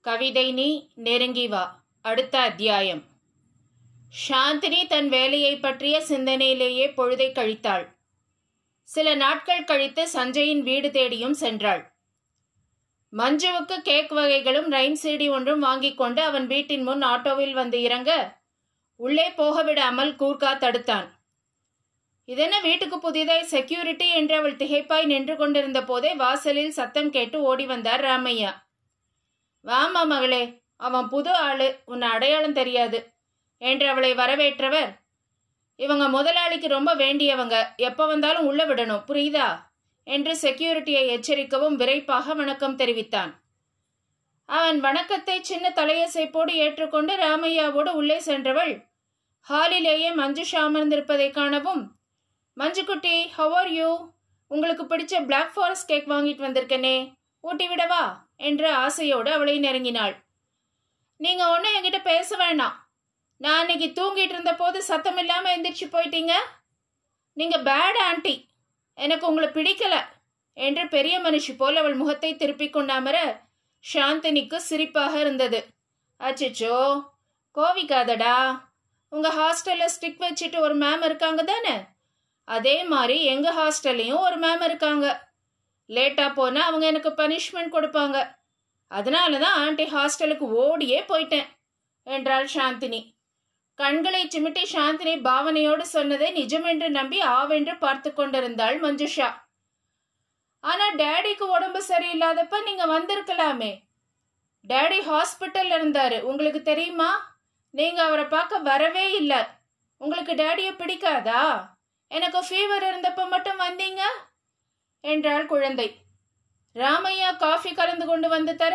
கவிதை நீ நெருங்கி வா. அடுத்த அத்தியாயம். சாந்தினி தன் வேலையை பற்றிய சிந்தனையிலேயே பொழுதை கழித்தாள். சில நாட்கள் கழித்து சஞ்சயின் வீடு தேடியும் சென்றாள். மஞ்சுவுக்கு கேக் வகைகளும் ரைம் சீடி ஒன்றும் வாங்கிக் கொண்டு அவன் வீட்டின் முன் ஆட்டோவில் வந்து இறங்க உள்ளே போக விடாமல் கூர்கா தடுத்தான். இதென்ன வீட்டுக்கு புதிதாய் செக்யூரிட்டி என்று அவள் திகைப்பாய் நின்று கொண்டிருந்த போதே வாசலில் சத்தம் கேட்டு ஓடி வந்தார் ராமையா. வாமா மகளே அவன் புது ஆளு உன்னை அடையாளம் தெரியாது. என்று அவளை வரவேற்றவர் இவங்க முதலாளிக்கு ரொம்ப வேண்டியவங்க. எப்போ வந்தாலும் உள்ள விடணும் புரியுதா? என்று செக்யூரிட்டியை எச்சரிக்கவும் விரைப்பாக வணக்கம் தெரிவித்தான். அவன் வணக்கத்தை சின்ன தலையசைப்போடு ஏற்றுக்கொண்டு ராமையாவோடு உள்ளே சென்றவள் ஹாலிலேயே மஞ்சுஷா அமர்ந்திருப்பதை காணவும். மஞ்சுக்குட்டி ஹவ் ஆர் யூ உங்களுக்கு பிடிச்ச பிளாக் ஃபாரஸ்ட் கேக் வாங்கிட்டு வந்திருக்கனே. ஊட்டி விடவா? என்று ஆசையோடு அவளை நெருங்கினாள். நீங்க ஒன்றும் என்கிட்ட பேச வேணாம். நான் அன்னைக்கு தூங்கிட்டு இருந்த போது சத்தம் இல்லாமல் எந்திரிச்சு போயிட்டீங்க? நீங்க பேட் ஆண்டி எனக்கு உங்களை பிடிக்கல என்று பெரிய மனுஷி போல் அவள் முகத்தை திருப்பி கொண்டாமற சாந்தினிக்கு சிரிப்பாக இருந்தது. அச்சோ கோவிக்காதடா. உங்க ஹாஸ்டல்ல ஸ்டிக் வச்சுட்டு ஒரு மேம் இருக்காங்க தானே? அதே மாதிரி எங்க ஹாஸ்டல்லையும் ஒரு மேம் இருக்காங்க. லேட்டாக போனால் அவங்க எனக்கு பனிஷ்மெண்ட் கொடுப்பாங்க. அதனால தான் ஆண்டி ஹாஸ்டலுக்கு ஓடியே போயிட்டேன் என்றாள் சாந்தினி. கண்களை சிமிட்டி சாந்தினி பாவனையோடு சொன்னதை நிஜமென்று நம்பி ஆவென்று பார்த்து கொண்டிருந்தாள் மஞ்சுஷா. ஆனால் டேடிக்கு உடம்பு சரியில்லாதப்ப நீங்கள் வந்திருக்கலாமே. டேடி ஹாஸ்பிட்டல் இருந்தார் உங்களுக்கு தெரியுமா? நீங்கள் அவரை பார்க்க வரவே இல்லை. உங்களுக்கு டேடியை பிடிக்காதா? எனக்கு ஃபீவர் இருந்தப்ப மட்டும் வந்தீங்க? என்றாள் குழந்தை. ராமையா காஃபி கலந்து கொண்டு வந்து தர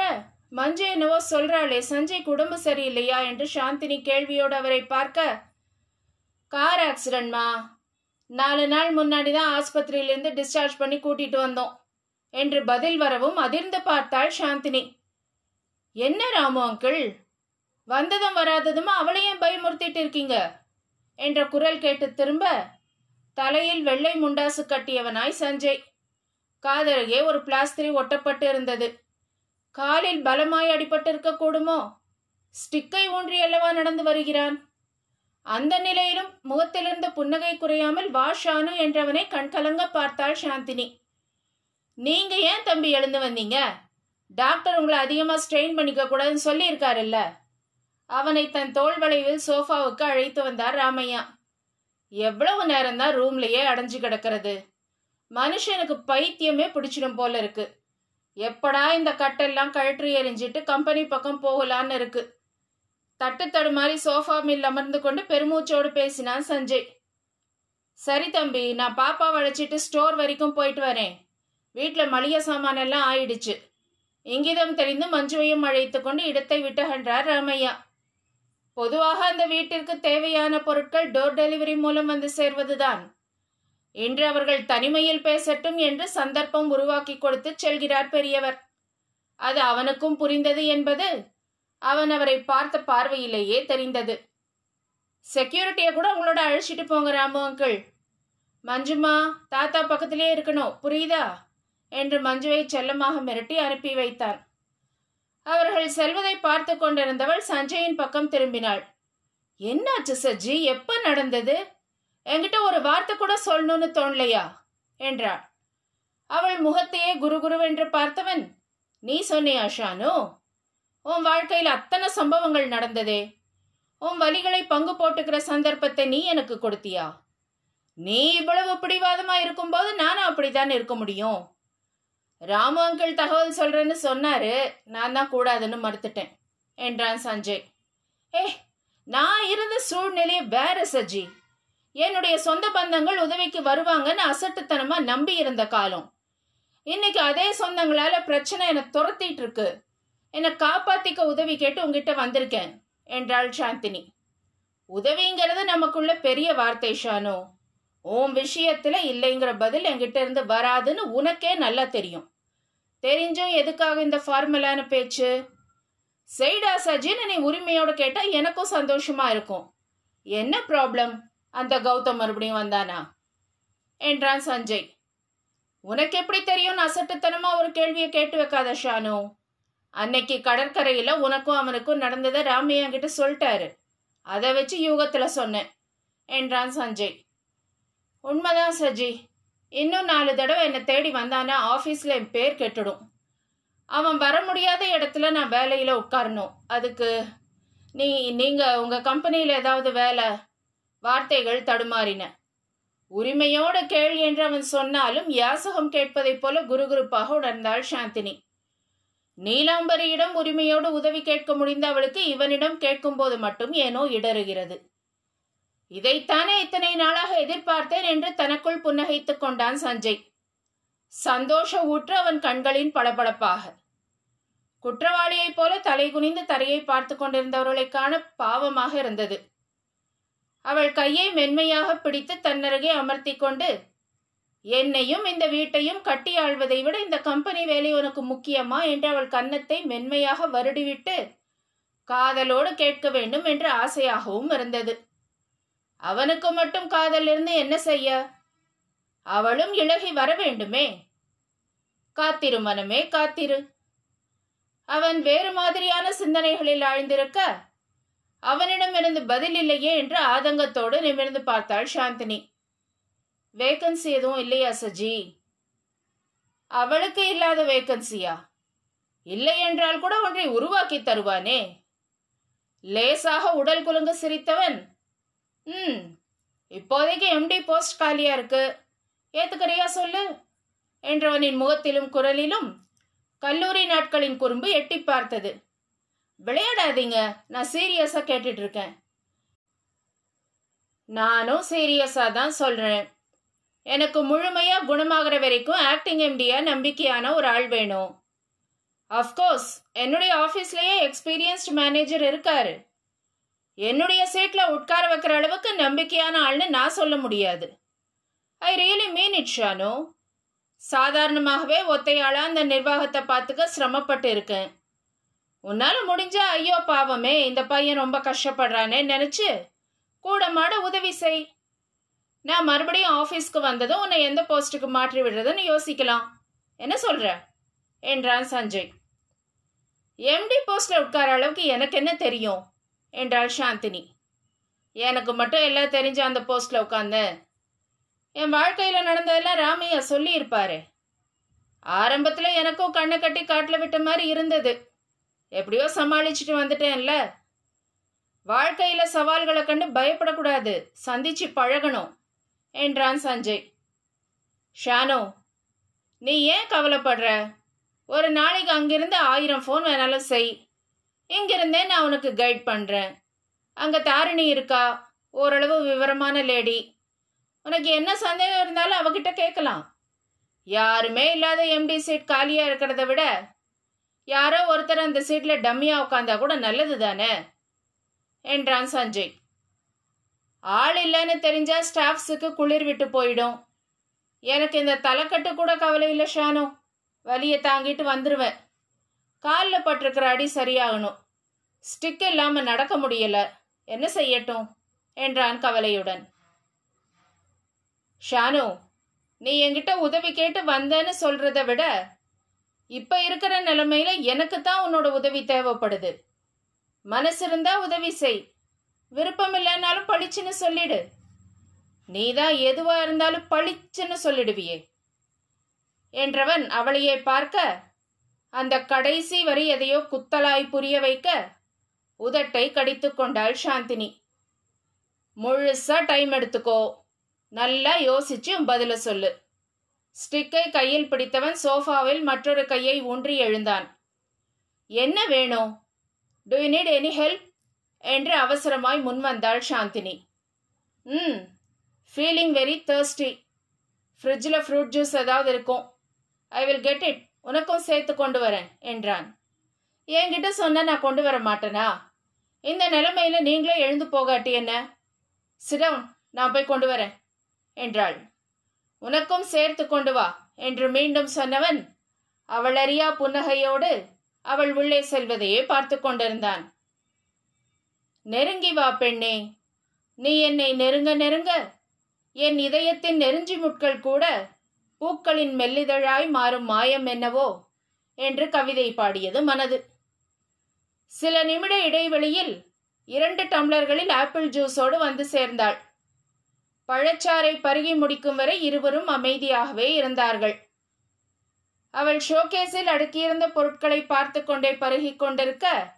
மஞ்சு என்னவோ சொல்றாளே சஞ்சய் குடும்பம் சரியில்லையா என்று சாந்தினி கேள்வியோடு அவரை பார்க்க கார் ஆக்சிடென்ட்மா நாலு நாள் முன்னாடி தான் ஆஸ்பத்திரியிலேருந்து டிஸ்சார்ஜ் பண்ணி கூட்டிட்டு வந்தோம் என்று பதில் வரவும் அதிர்ந்து பார்த்தாள் சாந்தினி. என்ன ராமு அங்கிள் வந்ததும் வராததுமா? அவளையும் பயமுறுத்திட்டு இருக்கீங்க? என்ற குரல் கேட்டு திரும்ப தலையில் வெள்ளை முண்டாசு கட்டியவனாய் சஞ்சய். காதருகே ஒரு பிளாஸ்திரி ஒட்டப்பட்டு இருந்தது. காலில் பலமாய் அடிபட்டிருக்க கூடுமோ? ஸ்டிக்கை ஊன்றி அல்லவா நடந்து வருகிறான்? அந்த நிலையிலும் முகத்திலிருந்து புன்னகை குறையாமல் வா ஷானு என்றவனை கண்கலங்க பார்த்தாள் சாந்தினி. நீங்க ஏன் தம்பி எழுந்து வந்தீங்க? டாக்டர் உங்களை அதிகமாக ஸ்ட்ரெயின் பண்ணிக்க கூடாதுன்னு சொல்லியிருக்காருல்ல. அவனை தன் தோள் வளைவில் சோஃபாவுக்கு அழைத்து வந்தார் ராமையா. எவ்வளவு நேரம்தான் ரூம்லேயே அடைஞ்சு கிடக்கிறது? மனுஷனுக்கு பைத்தியமே பிடிச்சிடும் போல இருக்கு. எப்படா இந்த கட்டெல்லாம் கழற்றி எறிஞ்சிட்டு கம்பெனி பக்கம் போகலான்னு இருக்கு. தட்டு மாதிரி சோஃபா மில் அமர்ந்து கொண்டு பெருமூச்சோடு பேசினான் சஞ்சய். சரி தம்பி நான் பாப்பா அழைச்சிட்டு ஸ்டோர் வரைக்கும் போயிட்டு வரேன். வீட்டில் மளிகை சாமான் எல்லாம் ஆயிடுச்சு. இங்கிதம் தெரிந்து மஞ்சுவையும் அழைத்து கொண்டு இடத்தை விட்டுகின்றார் ராமையா. பொதுவாக அந்த வீட்டிற்கு தேவையான பொருட்கள் டோர் டெலிவரி மூலம் வந்து சேர்வதுதான். இன்று அவர்கள் தனிமையில் பேசட்டும் என்று சந்தர்ப்பம் உருவாக்கி கொடுத்து செல்கிறார் பெரியவர். அது அவனுக்கும் புரிந்தது என்பது அவன் அவரை பார்த்த பார்வையிலேயே தெரிந்தது. செக்யூரிட்டியை கூட உங்களோட அழைச்சிட்டு போங்க ராமு அங்கிள். மஞ்சுமா தாத்தா பக்கத்திலே இருக்கணும் புரியுதா? என்று மஞ்சுவை செல்லமாக மிரட்டி அனுப்பி வைத்தான். அவர்கள் செல்வதை பார்த்து கொண்டிருந்தவள் சஞ்சயின் பக்கம் திரும்பினாள். என்னாச்சு சஜி எப்ப நடந்தது? என்கிட்ட ஒரு வார்த்தை கூட சொல்லணும்னு தோணலையா? என்றாள். அவள் முகத்தையே குருகுருவென்று பார்த்தவன் நீ சொன்னியா ஷானு? உன் வாழ்க்கையில் அத்தனை சம்பவங்கள் நடந்ததே. உன் வலிகளை பங்கு போட்டுக்கிற சந்தர்ப்பத்தை நீ எனக்கு கொடுத்தியா? நீ இவ்வளவு பிடிவாதமா இருக்கும்போது நானும் அப்படித்தான் இருக்க முடியும். ராமு அங்கிள் தகவல் சொல்றேன்னு சொன்னாரு. நான் தான் கூடாதுன்னு மறுத்துட்டேன் என்றான் சஞ்சய். ஏ நான் இருந்த சூழ்நிலையை வேற சஜி. என்னுடைய சொந்த பந்தங்கள் உதவிக்கு வருவாங்கன்னு அசட்டுத்தனமா நம்பி இருந்த காலம். இன்னைக்கு அதே சொந்தங்களால பிரச்சனை என்னை துரத்திட்டு இருக்கு. என்னை காப்பாத்திக்க உதவி கேட்டு உங்ககிட்ட வந்திருக்கேன் என்றாள் சாந்தினி. உதவிங்கிறது நமக்குள்ள பெரிய வார்த்தை ஷானு. உன் விஷயத்துல இல்லைங்கிற பதில் என்கிட்ட இருந்து வராதுன்னு உனக்கே நல்லா தெரியும். தெரிஞ்சும் எதுக்காக இந்த ஃபார்முலான பேச்சு? செய்டா சஜின்னு நீ உரிமையோட கேட்டா எனக்கும் சந்தோஷமா இருக்கும். என்ன ப்ராப்ளம்? அந்த கௌதம் மறுபடியும் வந்தானா? என்றான் சஞ்சய். உனக்கு எப்படி தெரியும் அசட்டுத்தனமா ஒரு கேள்வியை கேட்டு வைக்காத ஷானு? அன்னைக்கு கடற்கரையில உனக்கும் அவனுக்கும் நடந்ததை ராமையா என்கிட்ட சொல்லிட்டாரு. அதை வச்சு யூகத்துல சொன்னேன் என்றான் சஞ்சய். உண்மைதான் சஜி. இன்னும் நாலு தடவை என்னை தேடி வந்தானா ஆஃபீஸில் என் பேர் கெட்டுடும். அவன் வர முடியாத இடத்துல நான் வேலையில் உட்காரணும். அதுக்கு நீ நீங்கள் உங்கள் கம்பெனியில் ஏதாவது வேலை வார்த்தைகள் தடுமாறின. உரிமையோட கேள் என்று அவன் சொன்னாலும் யாசகம் கேட்பதைப் போல குருகுருப்பாக உணர்ந்தாள் சாந்தினி. நீலாம்பரியிடம் உரிமையோடு உதவி கேட்க முடிந்த அவளுக்கு இவனிடம் கேட்கும்போது மட்டும் ஏனோ இடறுகிறது. இதைத்தானே இத்தனை நாளாக எதிர்பார்த்தேன் என்று தனக்குள் புன்னகைத்துக் கொண்டான் சஞ்சய். சந்தோஷ ஊற்று அவன் கண்களின் பளபளப்பாக. குற்றவாளியைப் போல தலை குனிந்து தரையை பார்த்து கொண்டிருந்தவர்களை காண பாவமாக இருந்தது. அவள் கையை மென்மையாக பிடித்து தன்னருகே அமர்த்தி கொண்டு என்னையும் இந்த வீட்டையும் கட்டி ஆழ்வதை விட இந்த கம்பெனி வேலை உனக்கு முக்கியமா? என்று அவள் கன்னத்தை மென்மையாக வருடிவிட்டு காதலோடு கேட்க வேண்டும் என்று ஆசையாகவும் இருந்தது. அவனுக்கு மட்டும் காதல் இருந்து என்ன செய்ய? அவளும் இழகி வர வேண்டுமே. காத்திரு மனமே காத்திரு. அவன் வேறு மாதிரியான சிந்தனைகளில் ஆழ்ந்திருக்க அவனிடமிருந்து பதில் இல்லையே என்று ஆதங்கத்தோடு நிமிர்ந்து பார்த்தாள் சாந்தினி. வேகன்சி எதுவும் இல்லையா சஜி? அவளுக்கு இல்லாத வேகன்சியா இல்லை என்றால் கூட ஒன்றை உருவாக்கி தருவானே? லேசாக உடல் குலுங்க சிரித்தவன். ம் இப்போதைக்கு எம்டி போஸ்ட் காலியா இருக்கு. ஏத்துக்கிறியா சொல்லு? என்றவனின் முகத்திலும் குரலிலும் கல்லூரி நாட்களின் குறும்பு எட்டி பார்த்தது. விளையாடாதீங்க. நான் சீரியஸா கேட்டுட்டு இருக்கேன் நானும் சீரியஸா தான் சொல்றேன். எனக்கு முழுமையா குணமாகிற வரைக்கும் ஆக்டிங் எம்டியா நம்பிக்கையான ஒரு ஆள் வேணும். அஃப்கோர்ஸ் என்னுடைய ஆஃபீஸ்லயே எக்ஸ்பீரியன்ஸ்ட் மேனேஜர் இருக்காரு. என்னுடைய சீட்ல உட்கார வைக்கிற அளவுக்கு நம்பிக்கையான ஆள்னு நான் சொல்ல முடியாது. I really mean it Shanu. சாதாரணமாகவே ஒத்தையாளா அந்த நிர்வாகத்தை பார்த்துக்க சிரமப்பட்டு இருக்கேன். உன்னால முடிஞ்சா ஐயோ பாவமே இந்த பையன் ரொம்ப கஷ்டப்படுறானே நினைச்சு? கூட மாட உதவி செய். நான் மறுபடியும் ஆஃபீஸ்க்கு வந்ததும் உன்னை எந்த போஸ்ட்டுக்கு மாற்றி விடுறதுன்னு யோசிக்கலாம். என்ன சொல்ற? என்றான் சஞ்சய். எம்டி போஸ்ட்ல உட்கார அளவுக்கு எனக்கு என்ன தெரியும்? என்றாள் சாந்தினி. எனக்கு மட்டும் எல்லாம் தெரிஞ்ச அந்த போஸ்ட்ல உட்காந்து என் வாழ்க்கையில நடந்ததெல்லாம் ராமையா சொல்லியிருப்பாரு. ஆரம்பத்தில் எனக்கும் கண்ணை கட்டி காட்டில் விட்ட மாதிரி இருந்தது. எப்படியோ சமாளிச்சுட்டு வந்துட்டேன்ல. வாழ்க்கையில சவால்களை கண்டு பயப்படக்கூடாது. சந்திச்சு பழகணும் என்றான் சஞ்சய். ஷானு நீ ஏன் கவலைப்படுற? ஒரு நாளைக்கு அங்கிருந்து ஆயிரம் ஃபோன் வேணாலும் செய். இங்கிருந்தே நான் உனக்கு கைட் பண்ணுறேன் அங்கே தாரிணி இருக்கா? ஓரளவு விவரமான லேடி உனக்கு என்ன சந்தேகம் இருந்தாலும் அவகிட்ட கேட்கலாம். யாருமே இல்லாத எம்டி சீட் காலியாக இருக்கிறத விட யாரோ ஒருத்தர் அந்த சீட்ல டம்மியா உட்காந்தா கூட நல்லது தானே? என்றான் சஞ்சய். ஆள் இல்லைன்னு தெரிஞ்சா ஸ்டாஃப்ஸுக்கு குளிர் விட்டு போயிடும். எனக்கு இந்த தலைக்கட்டு கூட கவலை இல்லை ஷானு. வலியை தாங்கிட்டு வந்துருவேன். காலில் பட்டிருக்கிற அடி சரியாகணும். ஸ்டிக் இல்லாமல் நடக்க முடியல. என்ன செய்யட்டும்? என்றான் கவலையுடன். ஷானு நீ என்கிட்ட உதவி கேட்டு வந்தேன்னு சொல்கிறத விட இப்ப இருக்கிற நிலைமையில எனக்கு தான் உன்னோட உதவி தேவைப்படுது. மனசு இருந்தா உதவி செய். விருப்பம் இல்லைன்னாலும் பளிச்சுன்னு சொல்லிடு. நீதான் எதுவா இருந்தாலும் பளிச்சுன்னு சொல்லிடுவியே. என்றவன் அவளையே பார்க்க அந்த கடைசி வரி எதையோ குத்தலாய் புரிய வைக்க உதட்டை கடித்து கொண்டாள் சாந்தினி. முழுசா டைம் எடுத்துக்கோ. நல்லா யோசிச்சு பதில சொல்லு. ஸ்டிக்கை கையில் பிடித்தவன் சோஃபாவில் மற்றொரு கையை ஊன்றி எழுந்தான். என்ன வேணும் do you need any help என்று அவசரமாய் முன்வந்தாள் சாந்தினி. ம் ஃபீலிங் வெரி தேர்ஸ்டி ஃப்ரிட்ஜில் ஃப்ரூட் ஜூஸ் ஏதாவது இருக்கும். ஐ வில் கெட் இட் உனக்கும் சேர்த்து கொண்டு வரேன் என்றான். என்கிட்ட சொன்ன நான் கொண்டு வர மாட்டேனா? இந்த நிலைமையில நீங்களே எழுந்து போகாட்டி என்ன? சிடவுன் நான் போய் கொண்டு வரேன் என்றாள். உனக்கும் சேர்த்து கொண்டு வா என்று மீண்டும் சொன்னவன் அவள் அறியா புன்னகையோடு அவள் உள்ளே செல்வதையே பார்த்து கொண்டிருந்தான். நெருங்கி வா பெண்ணே நீ என்னை நெருங்க நெருங்க. என் இதயத்தின் நெருஞ்சி முட்கள் கூட பூக்களின் மெல்லிதழாய் மாறும் மாயம் என்னவோ? என்று கவிதை பாடியது மனது. சில நிமிட இடைவெளியில் இரண்டு டம்ளர்களில் ஆப்பிள் ஜூஸோடு வந்து சேர்ந்தாள். பழச்சாறை பருகி முடிக்கும் வரை இருவரும் அமைதியாகவே இருந்தார்கள். அவள் ஷோகேஸில் அடுக்கியிருந்த பொருட்களை பார்த்து கொண்டே பருகி கொண்டிருக்க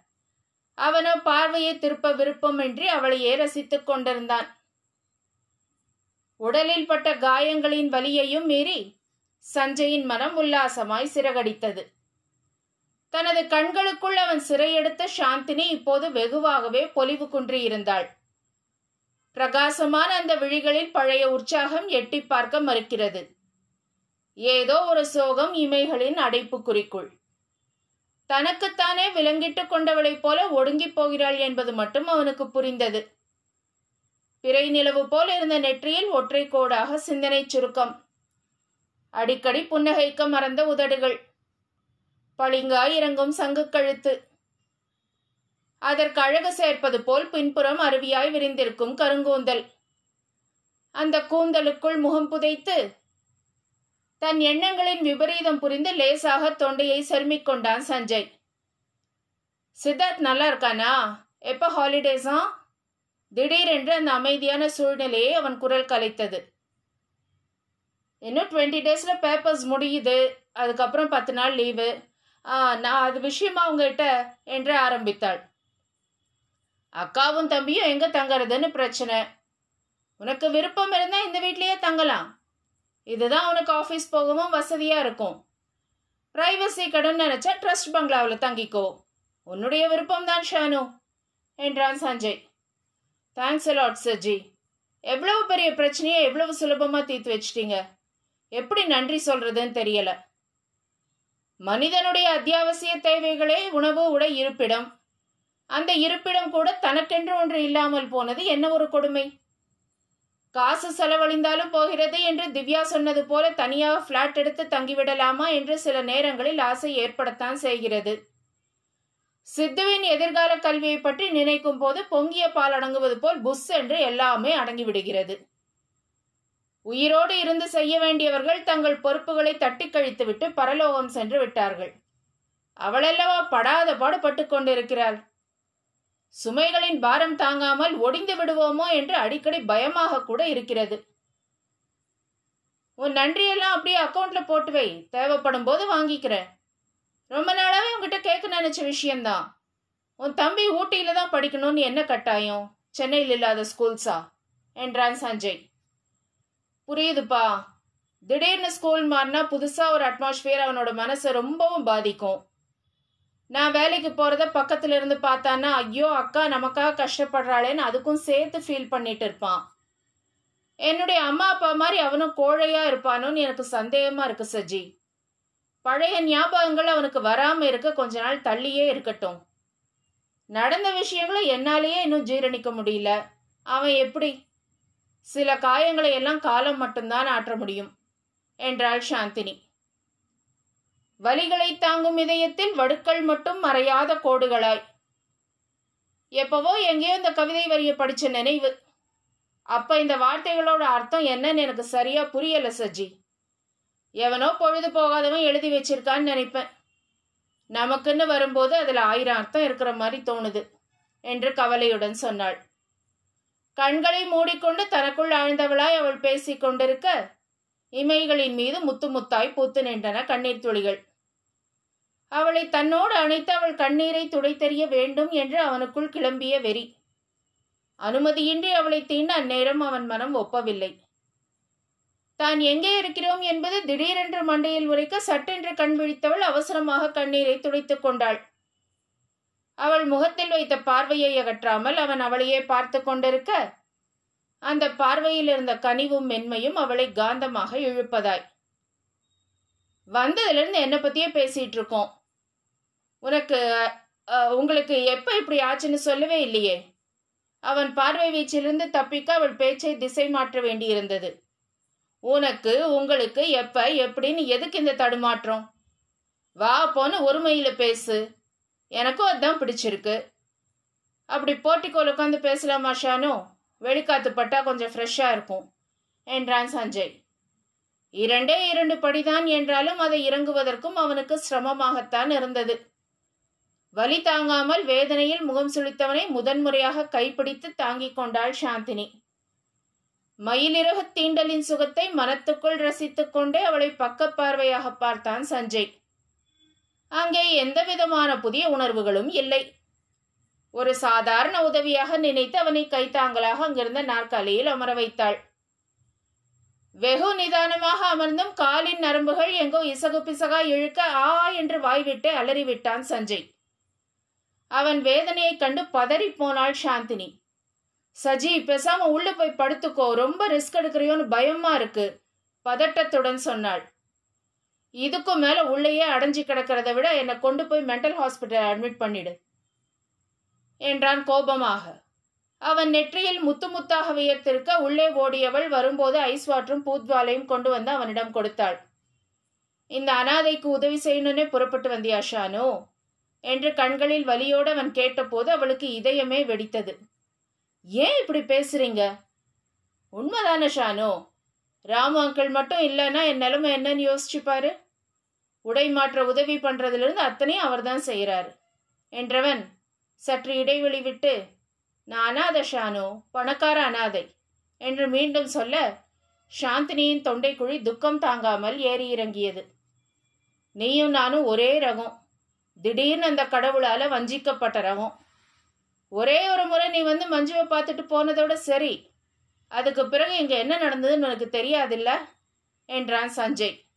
அவனோ பார்வையை திருப்ப விருப்பமின்றி அவளையே ரசித்துக் கொண்டிருந்தான். உடலில் பட்ட காயங்களின் வலியையும் மீறி சஞ்சயின் மனம் உல்லாசமாய் சிறகடித்தது. தனது கண்களுக்குள் அவன் சிறையெடுத்த சாந்தினி இப்போது வெகுவாகவே பொலிவு குன்றியிருந்தாள். பிரகாசமான அந்த விழிகளில் பழைய உற்சாகம் எட்டி பார்க்க மறுக்கிறது. ஏதோ ஒரு சோகம் இமைகளின் அடைப்புக்குறிக்குள். தனக்குத்தானே விலங்கிட்டுக் கொண்டவளைப் போல ஒடுங்கிப் போகிறாள் என்பது மட்டும் அவனுக்கு புரிந்தது. பிறை நிலவு போல் இருந்த நெற்றியில் ஒற்றை கோடாக சிந்தனை சுருக்கம். அடிக்கடி புன்னகைக்க மறந்த உதடுகள். பளிங்காய் இறங்கும் சங்கு கழுத்து. அதற்கு அழகு சேர்ப்பது போல் பின்புறம் அருவியாய் விரிந்திருக்கும் கருங்கூந்தல். அந்த கூந்தலுக்குள் முகம் புதைத்து தன் எண்ணங்களின் விபரீதம் புரிந்து லேசாக தொண்டையை செருமிக் கொண்டான் சஞ்சய். சித்தார்த் நல்லா இருக்கானா? எப்ப ஹாலிடேஸா? திடீரென்று அந்த அமைதியான சூழ்நிலையை அவன் குரல் கலைத்தது. இன்னும் டுவெண்ட்டி டேஸ்ல பேப்பர்ஸ் முடியுது. அதுக்கப்புறம் பத்து நாள் லீவு. நான் அது விஷயமா உங்ககிட்ட என்று ஆரம்பித்தாள். அக்காவும் தம்பியும் எங்க தங்கறதுன்னு பிரச்சனை. உனக்கு விருப்பம் இருந்தா இந்த வீட்லயே தங்கலாம். இதுதான் உனக்கு ஆஃபீஸ் போகவும் வசதியா இருக்கும். பிரைவசி கடன் நினைச்சா ட்ரஸ்ட் பங்களாவில் தங்கிக்கோ. உன்னுடைய விருப்பம் தான் ஷானு என்றான் சஞ்சய். தேங்க்ஸ் அலாட் சர்ஜி எவ்வளவு பெரிய பிரச்சனையை எவ்வளவு சுலபமாக தீர்த்து வச்சிட்டீங்க. எப்படி நன்றி சொல்றதுன்னு தெரியல. மனிதனுடைய அத்தியாவசிய தேவைகளே உணவு உடை இருப்பிடம். அந்த இருப்பிடம் கூட தனக்கென்று ஒன்று இல்லாமல் போனது என்ன ஒரு கொடுமை? காசு செலவழிந்தாலும் போகிறது என்று திவ்யா சொன்னது போல தனியாக ஃப்ளாட் எடுத்து தங்கிவிடலாமா என்று சில நேரங்களில் ஆசை ஏற்படத்தான் செய்கிறது. சித்துவின் எதிர்கால கல்வியை பற்றி நினைக்கும் போது பொங்கிய பால் அடங்குவது போல் புஷ் என்று எல்லாமே அடங்கிவிடுகிறது. உயிரோடு இருந்து செய்ய வேண்டியவர்கள் தங்கள் பொறுப்புகளை தட்டி கழித்துவிட்டு பரலோகம் சென்று விட்டார்கள். அவளல்லவா படாத பாடுபட்டு கொண்டிருக்கிறாள். சுமைகளின் பாரம் தாங்காமல் ஒடிந்து விடுவோமோ என்று அடிக்கடி பயமாக கூட இருக்கிறது. உன் நன்றியெல்லாம் அப்படியே அக்கௌண்ட்ல போட்டு வை. தேவைப்படும் போது வாங்கிக்கிறேன். ரொம்ப நாளாவே உங்ககிட்ட கேட்க நினைச்ச விஷயம்தான் உன் தம்பி ஊட்டியில தான் படிக்கணும்னு என்ன கட்டாயம்? சென்னையில் இல்லாத ஸ்கூல்ஸா? என்றான் சஞ்சய். புரியுதுப்பா. திடீர்னு ஸ்கூல் மாறினா புதுசா ஒரு அட்மாஸ்பியர் அவனோட மனசை ரொம்பவும் பாதிக்கும். நான் வேலைக்கு போகிறத பக்கத்துல இருந்து பார்த்தான்னா ஐயோ அக்கா நமக்காக கஷ்டப்படுறாளேன்னு அதுக்கும் சேர்த்து ஃபீல் பண்ணிட்டு இருப்பான். என்னுடைய அம்மா அப்பா மாதிரி அவனும் கோழையா இருப்பானோன்னு எனக்கு சந்தேகமா இருக்கு சஜி. பழைய ஞாபகங்கள் அவனுக்கு வராம இருக்க கொஞ்ச நாள் தள்ளியே இருக்கட்டும். நடந்த விஷயங்களை என்னாலேயே இன்னும் ஜீரணிக்க முடியல. அவன் எப்படி? சில காயங்களை எல்லாம் காலம் மட்டும்தான் ஆற்ற முடியும் என்றாள் சாந்தினி. வலிகளை தாங்கும் இதயத்தில் வடுக்கள் மட்டும் மறையாத கோடுகளாய். எப்பவோ எங்கேயோ இந்த கவிதை வரிய படிச்ச நினைவு. அப்ப இந்த வார்த்தைகளோட அர்த்தம் என்னன்னு எனக்கு சரியா புரியல சஜி. எவனோ பொழுது போகாதவன் எழுதி வச்சிருக்கான்னு நினைப்பேன். நமக்குன்னு வரும்போது அதுல ஆயிரம் அர்த்தம் இருக்கிற மாதிரி தோணுது என்று கவலையுடன் சொன்னாள். கண்களை மூடிக்கொண்டு தனக்குள் ஆழ்ந்தவளாய் அவள் பேசிக் கொண்டிருக்க இமைகளின் மீது முத்து முத்தாய் பூத்து நின்றன கண்ணீர் துளிகள் அவளை தன்னோடு அணைத்து அவள் கண்ணீரை துடைத்தெறிய வேண்டும் என்று அவனுக்குள் கிளம்பிய வெறி. அனுமதியின்றி அவளை தீண்ட அந்நேரம் அவன் மனம் ஒப்பவில்லை. தான் எங்கே இருக்கிறோம் என்பது திடீரென்று மண்டையில் உரைக்க சட்டென்று கண் விழித்தவள் அவசரமாக கண்ணீரை துடைத்துக் கொண்டாள். அவள் முகத்தில் வைத்த பார்வையை அகற்றாமல் அவன் அவளையே பார்த்து கொண்டிருக்க அந்த பார்வையில் இருந்த கனிவும் மென்மையும் அவளை காந்தமாக இழுப்பதாய். வந்ததுலேருந்து என்னை பத்தியே பேசிட்டு இருக்கோம். உனக்கு உங்களுக்கு எப்ப இப்படி ஆச்சுன்னு சொல்லவே இல்லையே. அவன் பார்வை வீச்சிலிருந்து தப்பிக்க அவள் பேச்சை திசை மாற்ற வேண்டியிருந்தது. உனக்கு உங்களுக்கு எப்ப எப்படின்னு எதுக்கு இந்த தடுமாற்றம்? வா போன்னு ஒருமையில பேசு. எனக்கும் அதுதான் பிடிச்சிருக்கு. அப்படி போட்டிக்கோல் உட்காந்து பேசலாமா ஷானு? வெளிக்காத்து பட்டா கொஞ்சம் ஃப்ரெஷ்ஷாக இருக்கும் என்றான் சஞ்சய். இரண்டே இரண்டு படிதான் என்றாலும் அதை இறங்குவதற்கும் அவனுக்கு சிரமமாகத்தான் இருந்தது. வலி தாங்காமல் வேதனையில் முகம் சுளித்தவனை முதன்முறையாக கைப்பிடித்து தாங்கிக் கொண்டாள் சாந்தினி. மயிலிறகு தீண்டலின் சுகத்தை மனத்துக்குள் ரசித்துக் கொண்டே அவளை பக்கப்பார்வையாக பார்த்தான் சஞ்சய். அங்கே எந்த விதமான புதிய உணர்வுகளும் இல்லை. ஒரு சாதாரண உதவியாக நினைத்து அவனை கைத்தாங்கலாக அங்கிருந்த நாற்காலியில் அமர வைத்தாள். வெகு நிதானமாக அமர்ந்தும் காலின் நரம்புகள் எங்கோ இசகு பிசகா இழுக்க ஆ என்று வாய்விட்டு அலறிவிட்டான் சஞ்சய். அவன் வேதனையைக் கண்டு பதறி போனாள் சாந்தினி. சஜி பேசாம உள்ள போய் படுத்துக்கோ ரொம்ப ரிஸ்க் எடுக்கிறியோன்னு பயமா இருக்கு பதட்டத்துடன் சொன்னாள். இதுக்கும் மேல உள்ளேயே அடைஞ்சு கிடக்கிறத விட என்னை கொண்டு போய் மென்டல் ஹாஸ்பிட்டல் அட்மிட் பண்ணிடு என்றான் கோபமாக. அவன் நெற்றியில் முத்து முத்தாக வியர்த்திருக்க உள்ளே ஓடியவள் வரும்போது ஐஸ் வாட்டரும் பூத்வாலையும் கொண்டு வந்து அவனிடம் கொடுத்தாள். இந்த அனாதைக்கு உதவி செய்யணும்னே புறப்பட்டு வந்தியா ஷானு? என்று கண்களில் வலியோடு அவன் கேட்டபோது அவளுக்கு இதயமே வெடித்தது. ஏன் இப்படி பேசுறீங்க? உண்மைதானே ஷானு? ராமு அங்கிள் மட்டும் இல்லைன்னா என் நிலைமை என்னன்னு யோசிச்சுப்பாரு உடை மாற்ற உதவி பண்றதுலேருந்து அத்தனையும் அவர்தான் செய்கிறாரு என்றவன் சற்று இடைவெளி விட்டு நான் அனாதை ஷானு பணக்கார அனாதை என்று மீண்டும் சொல்ல சாந்தினியின் தொண்டைக்குழி துக்கம் தாங்காமல் ஏறி இறங்கியது. நீயும் நானும் ஒரே ரகம். திடீர்னு அந்த கடவுளால வஞ்சிக்கப்பட்ட ரகம். ஒரே ஒரு முறை நீ வந்து மஞ்சுவை பார்த்துட்டு போனதோட சரி. அதுக்கு பிறகு இங்க என்ன நடந்ததுன்னு உனக்கு தெரியாதில்ல? என்றான் சஞ்சய்.